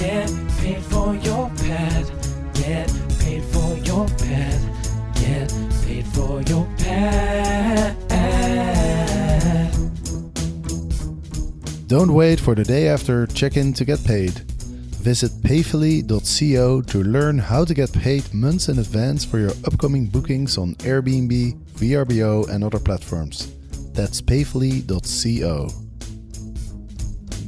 Get paid for your pad. Get paid for your pad. Get paid for your pad. Don't wait for the day after check in to get paid. Visit payfully.co to learn how to get paid months in advance for your upcoming bookings on Airbnb, VRBO, and other platforms. That's payfully.co.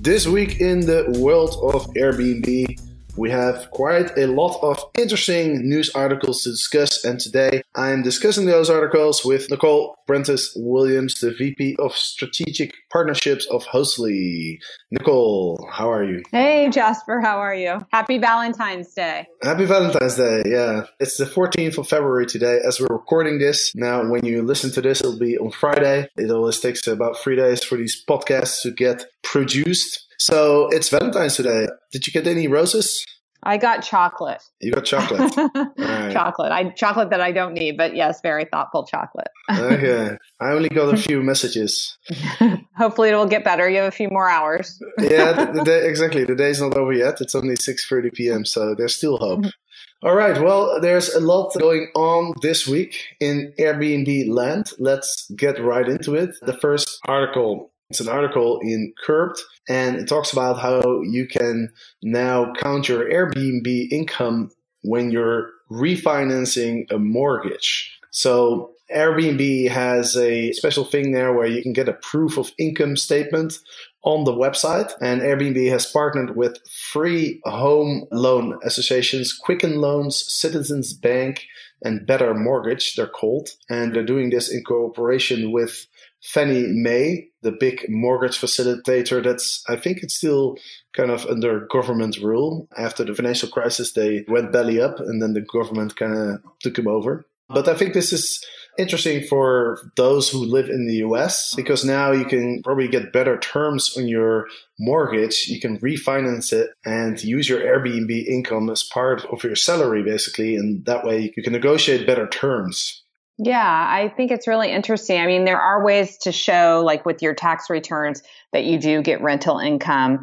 This week in the world of Airbnb, we have quite a lot of interesting news articles to discuss, and today I'm discussing those articles with Nicole Prentice Williams, the VP of Strategic Partnerships of Hostly. Nicole, how are you? Hey, Jasper, how are you? Happy Valentine's Day. Happy Valentine's Day, yeah. It's the 14th of February today as we're recording this. Now, when you listen to this, it'll be on Friday. It always takes about three days for these podcasts to get produced. So it's Valentine's today. Did you get any roses? I got chocolate. You got chocolate. right. Chocolate. I chocolate that I don't need, but yes, very thoughtful chocolate. okay. I only got a few messages. Hopefully it will get better. You have a few more hours. yeah, the, the day, exactly. The day's not over yet. It's only 6:30 p.m., so there's still hope. Mm-hmm. All right. Well, there's a lot going on this week in Airbnb land. Let's get right into it. The first article it's an article in Curbed, and it talks about how you can now count your Airbnb income when you're refinancing a mortgage. So Airbnb has a special thing there where you can get a proof of income statement on the website. And Airbnb has partnered with three home loan associations Quicken Loans, Citizens Bank, and Better Mortgage, they're called. And they're doing this in cooperation with Fannie Mae, the big mortgage facilitator that's, I think it's still kind of under government rule. After the financial crisis, they went belly up and then the government kind of took them over. But I think this is interesting for those who live in the US because now you can probably get better terms on your mortgage. You can refinance it and use your Airbnb income as part of your salary, basically. And that way you can negotiate better terms. Yeah, I think it's really interesting. I mean, there are ways to show, like with your tax returns, that you do get rental income.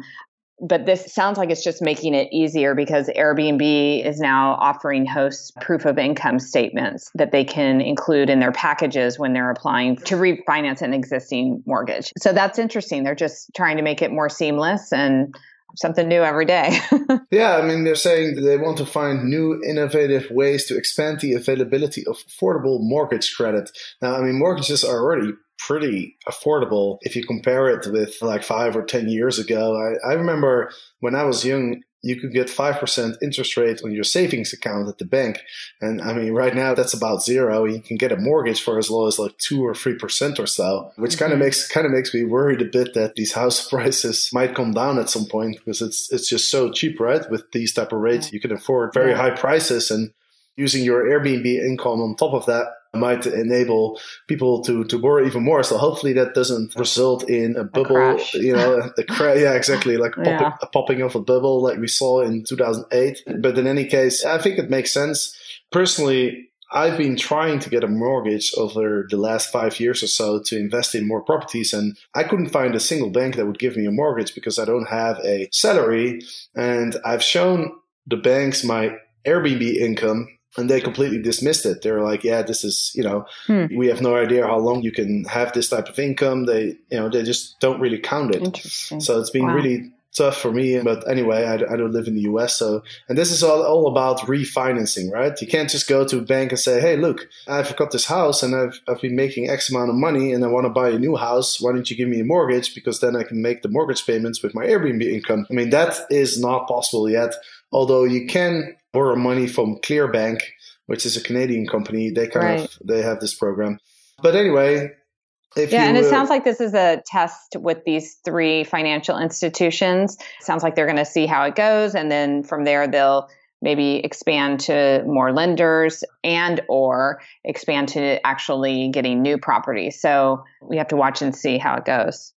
But this sounds like it's just making it easier because Airbnb is now offering hosts proof of income statements that they can include in their packages when they're applying to refinance an existing mortgage. So that's interesting. They're just trying to make it more seamless and something new every day. yeah, I mean, they're saying they want to find new, innovative ways to expand the availability of affordable mortgage credit. Now, I mean, mortgages are already pretty affordable if you compare it with like five or 10 years ago. I, I remember when I was young, you could get 5% interest rate on your savings account at the bank. And I mean, right now that's about zero. You can get a mortgage for as low as like two or 3% or so, which kind of mm-hmm. makes, kind of makes me worried a bit that these house prices might come down at some point because it's, it's just so cheap, right? With these type of rates, you can afford very Yeah. high prices and using your Airbnb income on top of that might enable people to, to borrow even more. So hopefully that doesn't result in a bubble, crash. you know, a cra- yeah, exactly. Like a, pop- Yeah. a popping of a bubble like we saw in 2008. But in any case, I think it makes sense. Personally, I've been trying to get a mortgage over the last five years or so to invest in more properties, and I couldn't find a single bank that would give me a mortgage because I don't have a salary. And I've shown the banks my Airbnb income, and they completely dismissed it. They're like, "Yeah, this is you know, Hmm. we have no idea how long you can have this type of income. They you know they just don't really count it." So it's been Wow. really tough for me. But anyway, I, I don't live in the US. So, and this is all, all about refinancing, right? You can't just go to a bank and say, Hey, look, I've got this house and I've, I've been making X amount of money and I want to buy a new house. Why don't you give me a mortgage? Because then I can make the mortgage payments with my Airbnb income. I mean, that is not possible yet. Although you can borrow money from Clearbank, which is a Canadian company. They kind Right. of, they have this program. But anyway, If yeah, you, and it uh, sounds like this is a test with these three financial institutions. sounds like they're going to see how it goes, and then from there they'll maybe expand to more lenders and or expand to actually getting new properties. So we have to watch and see how it goes.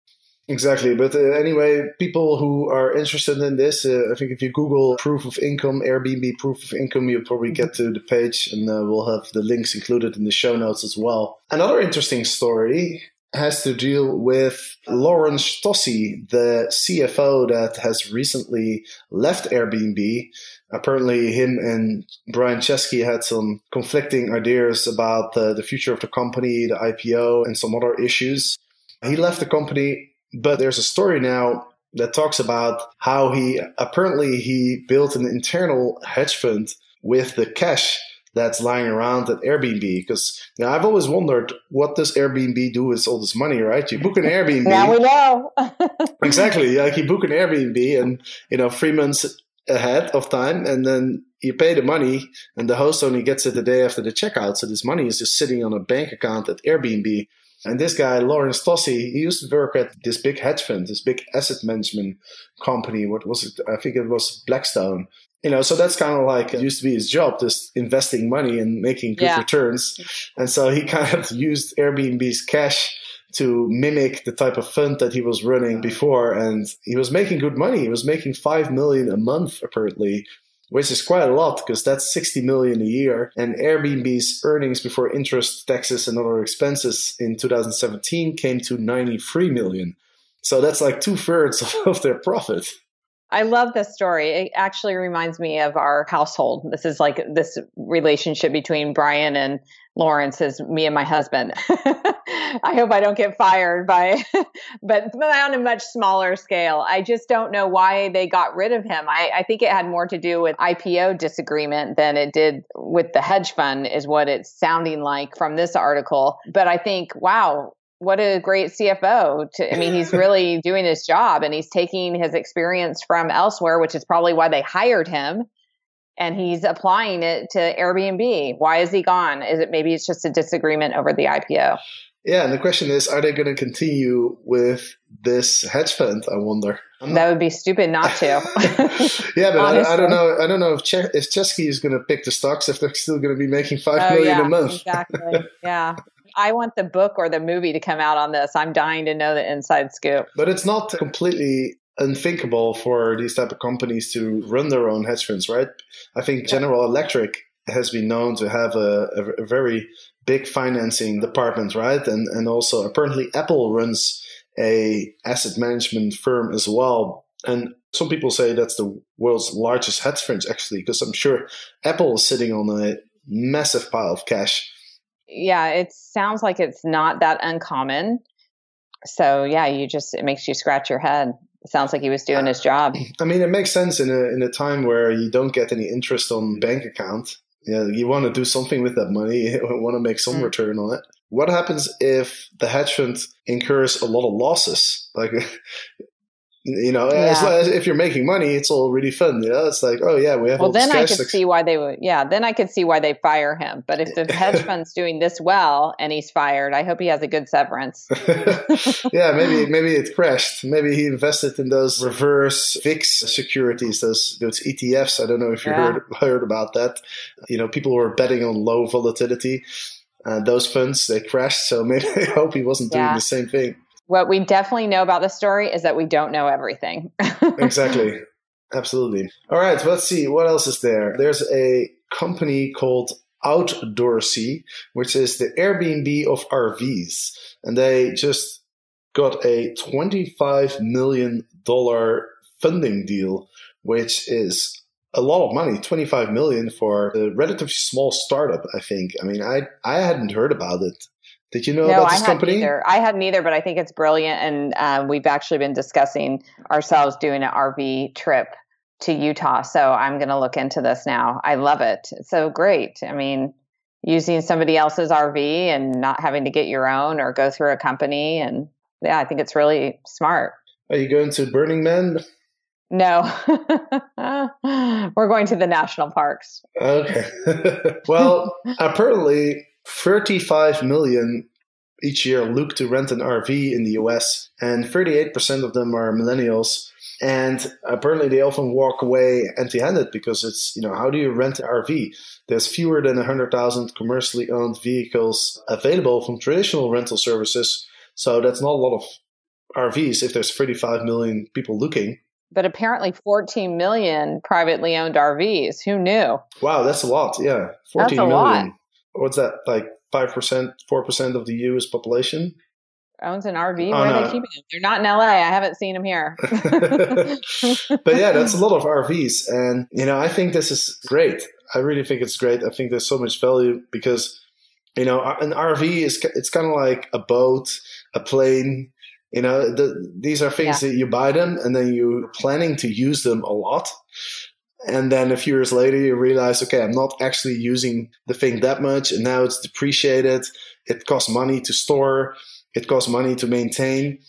Exactly. But uh, anyway, people who are interested in this, uh, I think if you Google proof of income, Airbnb proof of income, you'll probably get to the page and uh, we'll have the links included in the show notes as well. Another interesting story has to deal with Laurence Tosi, the CFO that has recently left Airbnb. Apparently, him and Brian Chesky had some conflicting ideas about uh, the future of the company, the IPO, and some other issues. He left the company but there's a story now that talks about how he apparently he built an internal hedge fund with the cash that's lying around at Airbnb. Because know, I've always wondered what does Airbnb do with all this money, right? You book an Airbnb. now we know. exactly. Like you book an Airbnb and you know three months ahead of time, and then you pay the money, and the host only gets it the day after the checkout. So this money is just sitting on a bank account at Airbnb. And this guy, Laurence Tosi, he used to work at this big hedge fund, this big asset management company. What was it? I think it was Blackstone. You know, so that's kind of like it used to be his job, just investing money and making good Yeah. returns. And so he kind of used Airbnb's cash to mimic the type of fund that he was running before. And he was making good money. He was making five million a month, apparently, which is quite a lot because that's 60 million a year. And Airbnb's earnings before interest, taxes, and other expenses in 2017 came to 93 million. So that's like two thirds of their profit. I love this story. It actually reminds me of our household. This is like this relationship between Brian and Lawrence is me and my husband. I hope I don't get fired by, but, on a much smaller scale. I just don't know why they got rid of him. I, I think it had more to do with IPO disagreement than it did with the hedge fund, is what it's sounding like from this article. But I think, wow, what a great CFO. To, I mean, he's really doing his job and he's taking his experience from elsewhere, which is probably why they hired him. And he's applying it to Airbnb. Why is he gone? Is it maybe it's just a disagreement over the IPO? Yeah, and the question is, are they going to continue with this hedge fund? I wonder. I'm That would be stupid not to. yeah, but I, I don't know. I don't know if che- if Chesky is going to pick the stocks if they're still going to be making five oh million yeah, a month. exactly. Yeah. I want the book or the movie to come out on this. I'm dying to know the inside scoop. But it's not completely unthinkable for these type of companies to run their own hedge funds, right? I think General Electric has been known to have a, a, a very big financing department, right? And and also apparently Apple runs a asset management firm as well. And some people say that's the world's largest hedge fund actually, because I'm sure Apple is sitting on a massive pile of cash. Yeah, it sounds like it's not that uncommon. So yeah, you just it makes you scratch your head. It sounds like he was doing his job. I mean, it makes sense in a in a time where you don't get any interest on bank account. Yeah, you want to do something with that money. You want to make some Mm. return on it. What happens if the hedge fund incurs a lot of losses? Like, you know, Yeah. as if you're making money, it's all really fun. You know, it's like, oh yeah, we have Well, then I could like- see why they would. Yeah, then I could see why they fire him. But if the hedge fund's doing this well and he's fired, I hope he has a good severance. yeah, maybe maybe it crashed. Maybe he invested in those reverse VIX securities, those those ETFs. I don't know if you Yeah. heard heard about that. You know, people were betting on low volatility. Uh, those funds they crashed, so maybe I hope he wasn't doing Yeah. the same thing. What we definitely know about the story is that we don't know everything. Exactly, absolutely. All right, let's see what else is there. There's a company called Outdoorsy, which is the Airbnb of RVs, and they just got a $25 million funding deal, which is a lot of money 25 million for a relatively small startup i think i mean i i hadn't heard about it did you know no, about I this hadn't company either. I hadn't either, but I think it's brilliant, and uh, we've actually been discussing ourselves doing an RV trip to Utah. So I'm going to look into this now. I love it. It's so great. I mean, using somebody else's RV and not having to get your own or go through a company, and yeah, I think it's really smart. are you going to burning man No, we're going to the national parks. okay well apparently 35 million each year look to rent an RV in the US, and 38% of them are millennials. And apparently, they often walk away empty handed because it's, you know, how do you rent an RV? There's fewer than 100,000 commercially owned vehicles available from traditional rental services. So that's not a lot of RVs if there's 35 million people looking. But apparently 14 million privately owned RVs. Who knew? Wow, that's a lot. Yeah. 14 that's a million. lot. What's that? Like 5%, 4% of the US population? Owns an RV. Where are they keeping them? They're not in LA. I haven't seen them here. but yeah, that's a lot of RVs. And, you know, I think this is great. I really think it's great. I think there's so much value because, you know, an RV is, it's kind of like a boat, a plane. You know, the, these are things that you buy them and then you're planning to use them a lot. And then a few years later, you realize, okay, I'm not actually using the thing that much. And now it's depreciated. It costs money to store. It costs money to maintain.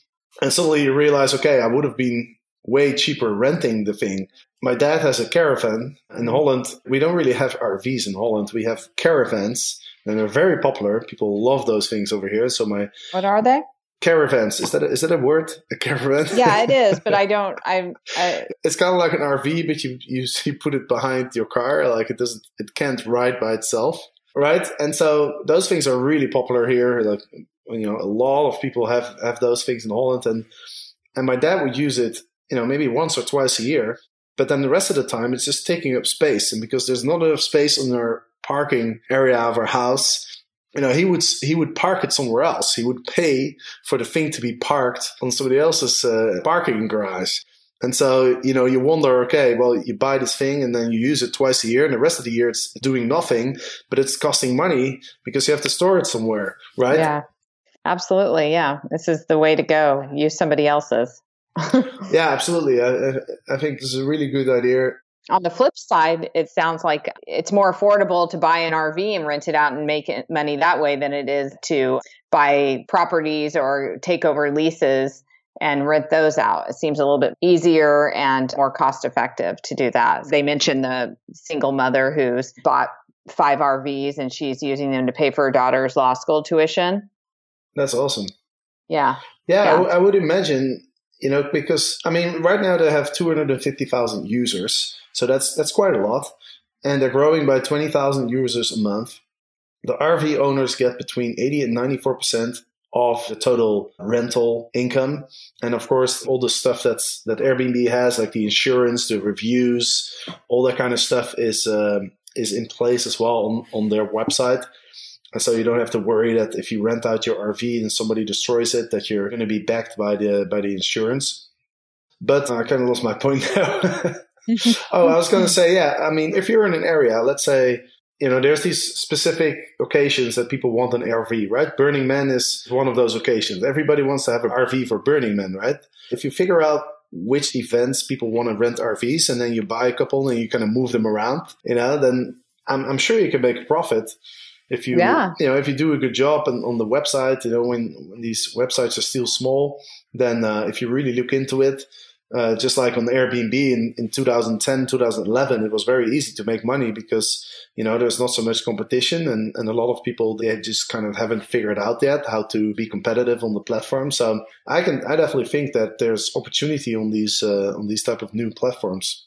And suddenly you realize, okay, I would have been way cheaper renting the thing. My dad has a caravan in Holland. We don't really have RVs in Holland. We have caravans and they're very popular. People love those things over here. So my what are they? Caravans, is that a, is that a word? A caravan? Yeah, it is, but I don't. I, I it's kind of like an RV, but you, you you put it behind your car. Like it doesn't, it can't ride by itself, right? And so those things are really popular here. Like you know, a lot of people have have those things in Holland, and and my dad would use it, you know, maybe once or twice a year. But then the rest of the time, it's just taking up space, and because there's not enough space in our parking area of our house, you know, he would he would park it somewhere else. He would pay for the thing to be parked on somebody else's uh, parking garage. And so, you know, you wonder, okay, well, you buy this thing and then you use it twice a year, and the rest of the year it's doing nothing, but it's costing money because you have to store it somewhere, right? yeah, absolutely. Yeah, this is the way to go. Use somebody else's. Yeah, absolutely. I, I- I think this is a really good idea. On the flip side, it sounds like it's more affordable to buy an RV and rent it out and make it money that way than it is to buy properties or take over leases and rent those out. It seems a little bit easier and more cost effective to do that. They mentioned the single mother who's bought five RVs and she's using them to pay for her daughter's law school tuition. That's awesome. Yeah. Yeah, I Yeah. w- I would imagine, you know, because I mean, right now they have 250,000 users, so that's that's quite a lot, and they're growing by 20,000 users a month. The RV owners get between 80 and 94 percent of the total rental income, and of course, all the stuff that's that Airbnb has, like the insurance, the reviews, all that kind of stuff, is um, is in place as well on, on their website. And so you don't have to worry that if you rent out your RV and somebody destroys it, that you're going to be backed by the by the insurance. But I kind of lost my point now. oh, I was going to say, yeah. I mean, if you're in an area, let's say, you know, there's these specific occasions that people want an RV, right? Burning Man is one of those occasions. Everybody wants to have an RV for Burning Man, right? If you figure out which events people want to rent RVs and then you buy a couple and you kind of move them around, you know, then I'm, I'm sure you can make a profit if you Yeah. you know if you do a good job on, on the website you know when, when these websites are still small then uh, if you really look into it uh, just like on airbnb in, in 2010 2011 it was very easy to make money because you know there's not so much competition and, and a lot of people they just kind of haven't figured out yet how to be competitive on the platform so i can i definitely think that there's opportunity on these uh, on these type of new platforms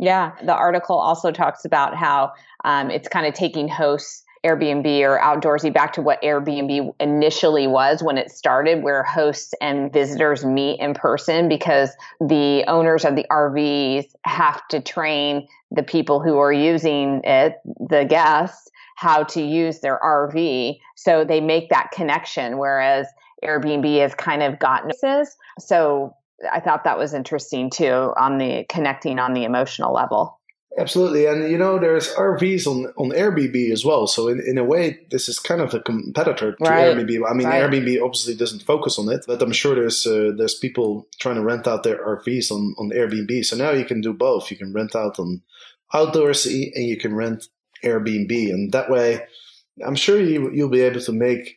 Yeah. The article also talks about how um, it's kind of taking hosts, Airbnb or outdoorsy, back to what Airbnb initially was when it started, where hosts and visitors meet in person because the owners of the RVs have to train the people who are using it, the guests, how to use their RV. So they make that connection, whereas Airbnb has kind of gotten this. So I thought that was interesting too on the connecting on the emotional level. Absolutely, and you know there's RVs on on Airbnb as well. So in, in a way, this is kind of a competitor to Right. Airbnb. I mean, Right. Airbnb obviously doesn't focus on it, but I'm sure there's uh, there's people trying to rent out their RVs on on Airbnb. So now you can do both. You can rent out on outdoorsy and you can rent Airbnb, and that way, I'm sure you you'll be able to make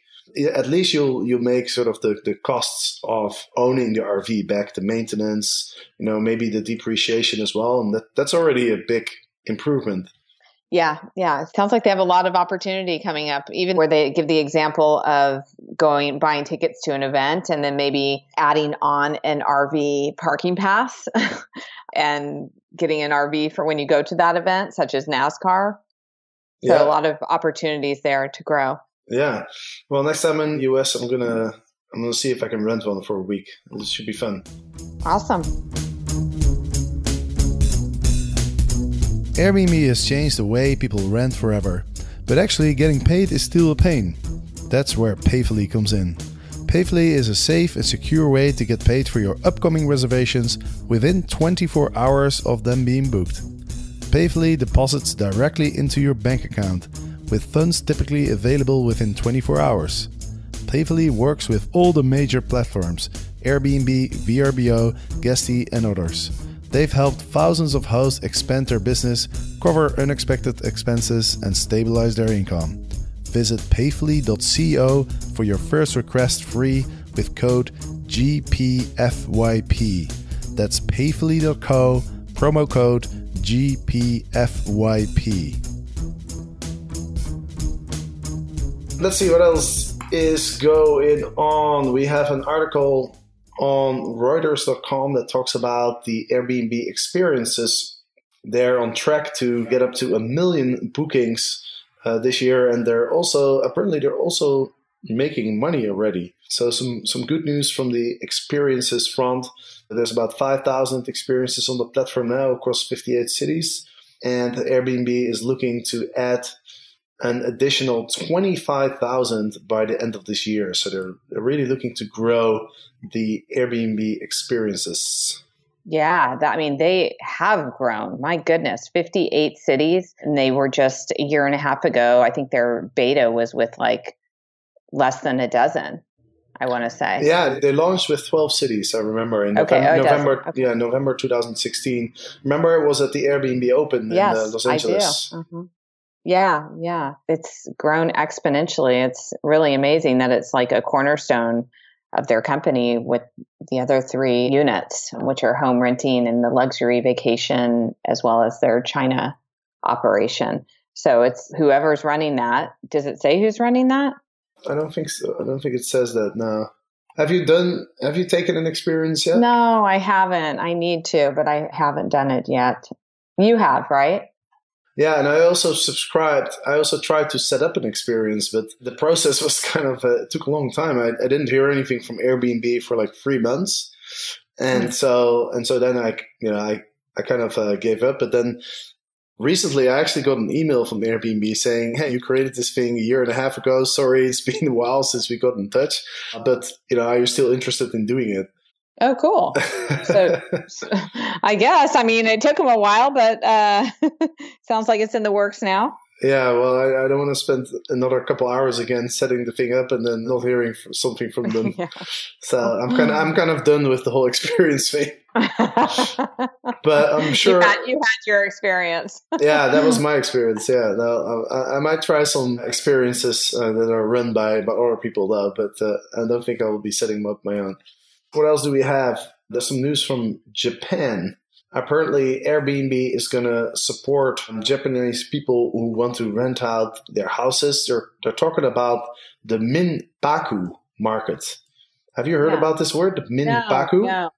at least you'll you'll make sort of the, the costs of owning the RV back, the maintenance, you know, maybe the depreciation as well, and that that's already a big improvement. Yeah, yeah. It sounds like they have a lot of opportunity coming up, even where they give the example of going buying tickets to an event and then maybe adding on an RV parking pass and getting an RV for when you go to that event, such as NASCAR. So Yeah. a lot of opportunities there to grow. Yeah. Well, next time in US, I'm gonna I'm gonna see if I can rent one for a week. It should be fun. Awesome. Airbnb has changed the way people rent forever, but actually getting paid is still a pain. That's where Payfully comes in. Payfully is a safe and secure way to get paid for your upcoming reservations within 24 hours of them being booked. Payfully deposits directly into your bank account, with funds typically available within 24 hours. Payfully works with all the major platforms Airbnb, VRBO, Guesty, and others. They've helped thousands of hosts expand their business, cover unexpected expenses, and stabilize their income. Visit payfully.co for your first request free with code GPFYP. That's payfully.co, promo code GPFYP. Let's see what else is going on. We have an article on Reuters.com that talks about the Airbnb experiences. They're on track to get up to a million bookings uh, this year, and they're also apparently they're also making money already. So some some good news from the experiences front. There's about 5,000 experiences on the platform now across 58 cities, and Airbnb is looking to add an additional 25,000 by the end of this year. So they're, they're really looking to grow the Airbnb experiences. Yeah, that, I mean, they have grown. My goodness, 58 cities. And they were just a year and a half ago. I think their beta was with like less than a dozen, I want to say. Yeah, they launched with 12 cities, I remember, in Okay, November, oh. November Okay. yeah, November 2016. Remember it was at the Airbnb Open yes, in uh, Los I Angeles. do. Mhm. Yeah, yeah. It's grown exponentially. It's really amazing that it's like a cornerstone of their company with the other three units, which are home renting and the luxury vacation, as well as their China operation. So it's whoever's running that. Does it say who's running that? I don't think so. I don't think it says that, no. Have you done, have you taken an experience yet? No, I haven't. I need to, but I haven't done it yet. You have, right? Yeah, and I also subscribed. I also tried to set up an experience, but the process was kind of uh, it took a long time. I, I didn't hear anything from Airbnb for like three months, and so and so then I you know I I kind of uh, gave up. But then recently, I actually got an email from Airbnb saying, "Hey, you created this thing a year and a half ago. Sorry, it's been a while since we got in touch, but you know, are you still interested in doing it?" Oh, cool. So- I guess. I mean, it took them a while, but uh, sounds like it's in the works now. Yeah, well, I, I don't want to spend another couple hours again setting the thing up and then not hearing something from them. Yeah. So I'm kind of I'm kind of done with the whole experience thing. But I'm sure, you, had, you had your experience. yeah, that was my experience. Yeah, no, I, I might try some experiences uh, that are run by by other people though, but uh, I don't think I will be setting them up my own. What else do we have? There's some news from Japan. Apparently, Airbnb is going to support Japanese people who want to rent out their houses. They're, they're talking about the Minpaku market. Have you heard Yeah. about this word, the Minpaku? No, no.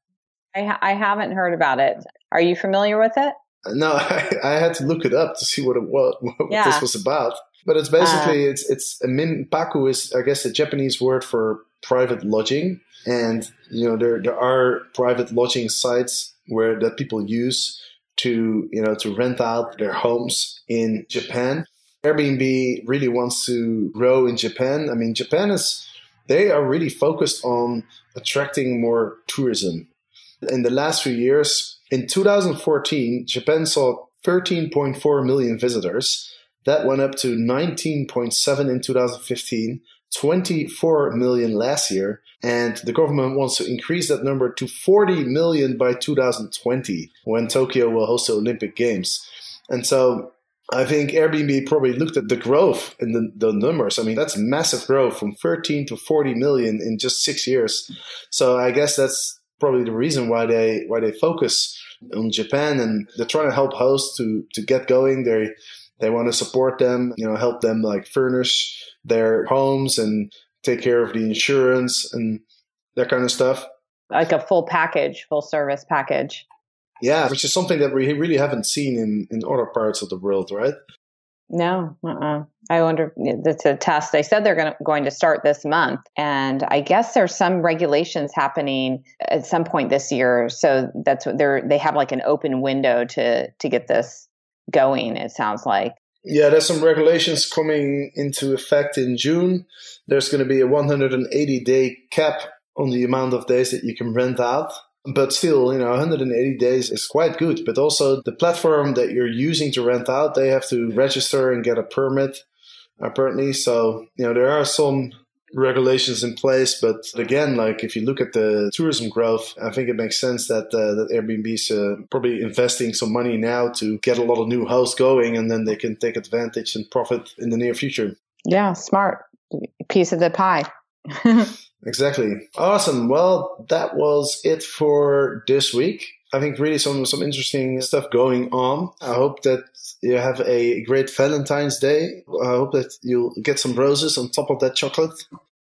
I, ha- I haven't heard about it. Are you familiar with it? No, I, I had to look it up to see what it was, what Yeah. this was about. But it's basically uh. it's it's a minpaku is I guess a Japanese word for private lodging, and you know there there are private lodging sites where that people use to you know to rent out their homes in Japan. Airbnb really wants to grow in Japan. I mean, Japan is they are really focused on attracting more tourism. In the last few years, in 2014, Japan saw 13.4 million visitors. That went up to 19.7 in 2015, 24 million last year, and the government wants to increase that number to 40 million by 2020 when Tokyo will host the Olympic Games. And so I think Airbnb probably looked at the growth in the, the numbers. I mean, that's massive growth from 13 to 40 million in just six years. So I guess that's probably the reason why they why they focus on Japan and they're trying to help hosts to to get going. They they want to support them, you know, help them like furnish their homes and take care of the insurance and that kind of stuff. Like a full package, full service package. Yeah, which is something that we really haven't seen in, in other parts of the world, right? No, uh-uh. I wonder. It's a test. They said they're going to, going to start this month, and I guess there's some regulations happening at some point this year. So that's what they're. They have like an open window to to get this going. It sounds like. Yeah, there's some regulations coming into effect in June. There's going to be a 180 day cap on the amount of days that you can rent out. But still, you know, 180 days is quite good. But also, the platform that you're using to rent out, they have to register and get a permit, apparently. So, you know, there are some regulations in place. But again, like if you look at the tourism growth, I think it makes sense that uh, that Airbnb's uh, probably investing some money now to get a lot of new hosts going, and then they can take advantage and profit in the near future. Yeah, smart piece of the pie. Exactly. Awesome. Well, that was it for this week. I think really some some interesting stuff going on. I hope that you have a great Valentine's Day. I hope that you'll get some roses on top of that chocolate.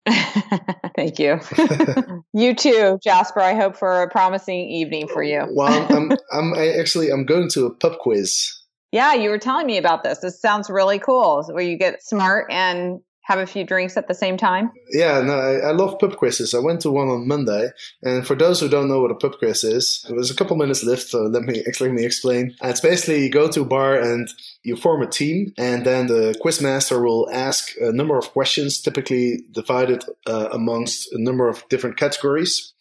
Thank you. you too, Jasper. I hope for a promising evening for you. well, I'm, I'm I actually I'm going to a pub quiz. Yeah, you were telling me about this. This sounds really cool. Where you get smart and have a few drinks at the same time? Yeah, no, I, I, love pub quizzes. I went to one on Monday, and for those who don't know what a pub quiz is, there's a couple minutes left, so let me let me explain. It's basically you go to a bar and you form a team, and then the quizmaster will ask a number of questions, typically divided uh, amongst a number of different categories,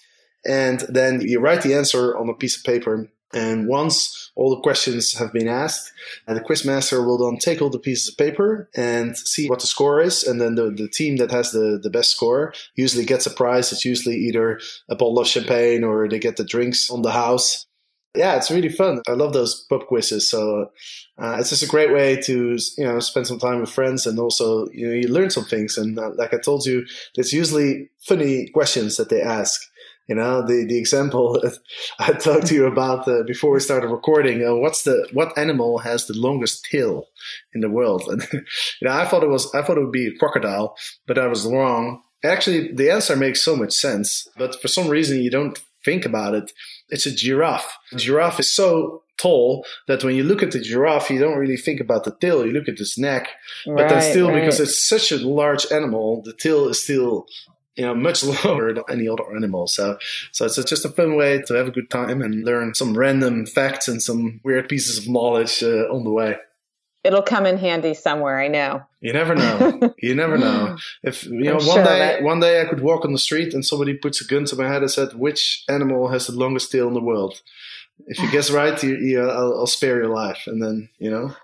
and then you write the answer on a piece of paper and once all the questions have been asked, the quizmaster will then take all the pieces of paper and see what the score is. And then the, the team that has the, the best score usually gets a prize. It's usually either a bottle of champagne or they get the drinks on the house. Yeah, it's really fun. I love those pub quizzes. So uh, it's just a great way to you know spend some time with friends and also you know you learn some things. And uh, like I told you, it's usually funny questions that they ask. You know, the, the example I talked to you about uh, before we started recording. Uh, what's the what animal has the longest tail in the world? And you know, I thought it was I thought it would be a crocodile, but I was wrong. Actually, the answer makes so much sense, but for some reason you don't think about it. It's a giraffe. A giraffe is so tall that when you look at the giraffe, you don't really think about the tail. You look at its neck, but right, then still, right. because it's such a large animal, the tail is still you know, much lower than any other animal. So, so it's just a fun way to have a good time and learn some random facts and some weird pieces of knowledge uh, on the way. It'll come in handy somewhere. I know. You never know. you never know. If you know, I'm one sure day, one day I could walk on the street and somebody puts a gun to my head and said, "Which animal has the longest tail in the world?" If you guess right, you, you I'll, I'll spare your life, and then you know.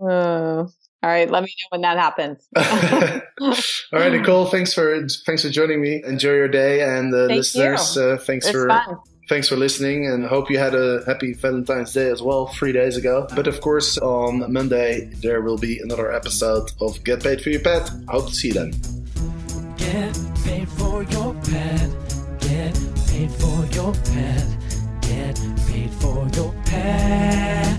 oh. All right, let me know when that happens. All right, Nicole. Thanks for thanks for joining me. Enjoy your day, and uh, Thank listeners, uh, thanks it's for fun. thanks for listening, and hope you had a happy Valentine's Day as well, three days ago. But of course, on Monday there will be another episode of Get Paid for Your Pad. I hope to see you then. Get paid for your pad. Get paid for your pad. Get paid for your pad